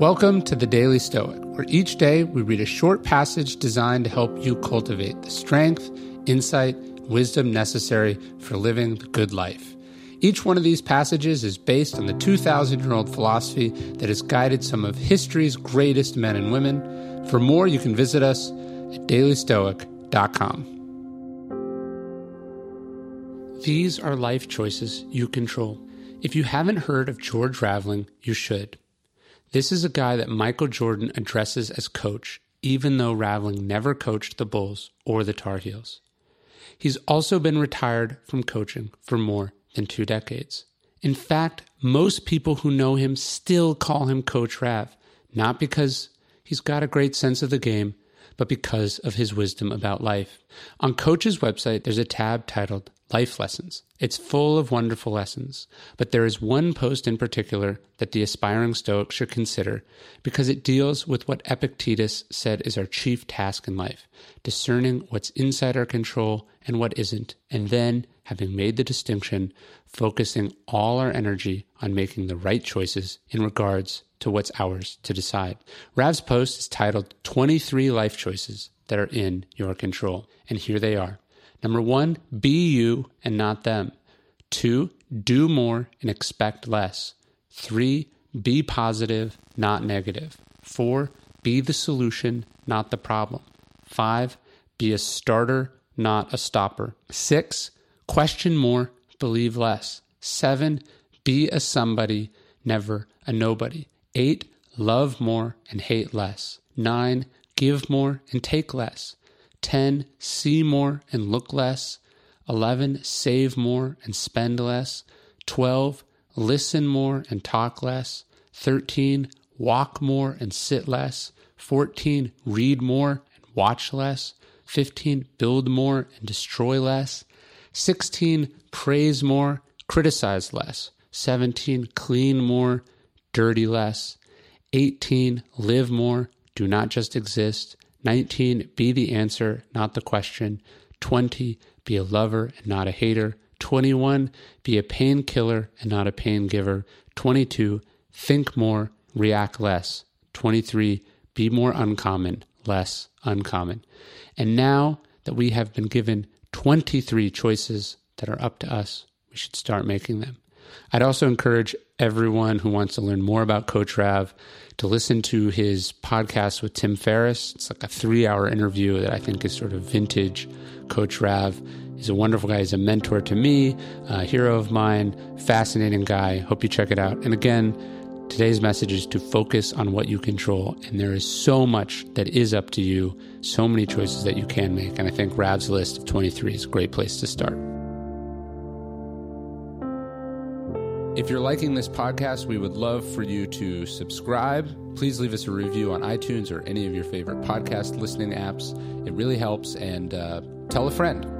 Welcome to the Daily Stoic, where each day we read a short passage designed to help you cultivate the strength, insight, wisdom necessary for living the good life. Each one of these passages is based on the 2,000 year old philosophy that has guided some of history's greatest men and women. For more, you can visit us at dailystoic.com. These are life choices you control. If you haven't heard of George Raveling, you should. This is a guy that Michael Jordan addresses as coach, even though Raveling never coached the Bulls or the Tar Heels. He's also been retired from coaching for more than two decades. In fact, most people who know him still call him Coach Rav, not because he's got a great sense of the game, but because of his wisdom about life. On Coach's website, there's a tab titled Life Lessons. It's full of wonderful lessons, but there is one post in particular that the aspiring Stoic should consider because it deals with what Epictetus said is our chief task in life discerning what's inside our control and what isn't, and then, having made the distinction, focusing all our energy on making the right choices in regards to what's ours to decide. Rav's post is titled 23 Life Choices That Are in Your Control, and here they are. Number one, be you and not them. Two, do more and expect less. Three, be positive, not negative. Four, be the solution, not the problem. Five, be a starter, not a stopper. Six, question more, believe less. Seven, be a somebody, never a nobody. Eight, love more and hate less. Nine, give more and take less. 10. See more and look less. 11. Save more and spend less. 12. Listen more and talk less. 13. Walk more and sit less. 14. Read more and watch less. 15. Build more and destroy less. 16. Praise more, criticize less. 17. Clean more, dirty less. 18. Live more, do not just exist. 19, be the answer, not the question. 20, be a lover and not a hater. 21, be a painkiller and not a pain giver. 22, think more, react less. 23, be more uncommon, less uncommon. And now that we have been given 23 choices that are up to us, we should start making them. I'd also encourage everyone who wants to learn more about Coach Rav to listen to his podcast with Tim Ferriss. It's like a three hour interview that I think is sort of vintage Coach Rav. He's a wonderful guy. He's a mentor to me, a hero of mine, fascinating guy. Hope you check it out. And again, today's message is to focus on what you control. And there is so much that is up to you, so many choices that you can make. And I think Rav's list of 23 is a great place to start. If you're liking this podcast, we would love for you to subscribe. Please leave us a review on iTunes or any of your favorite podcast listening apps. It really helps. And uh, tell a friend.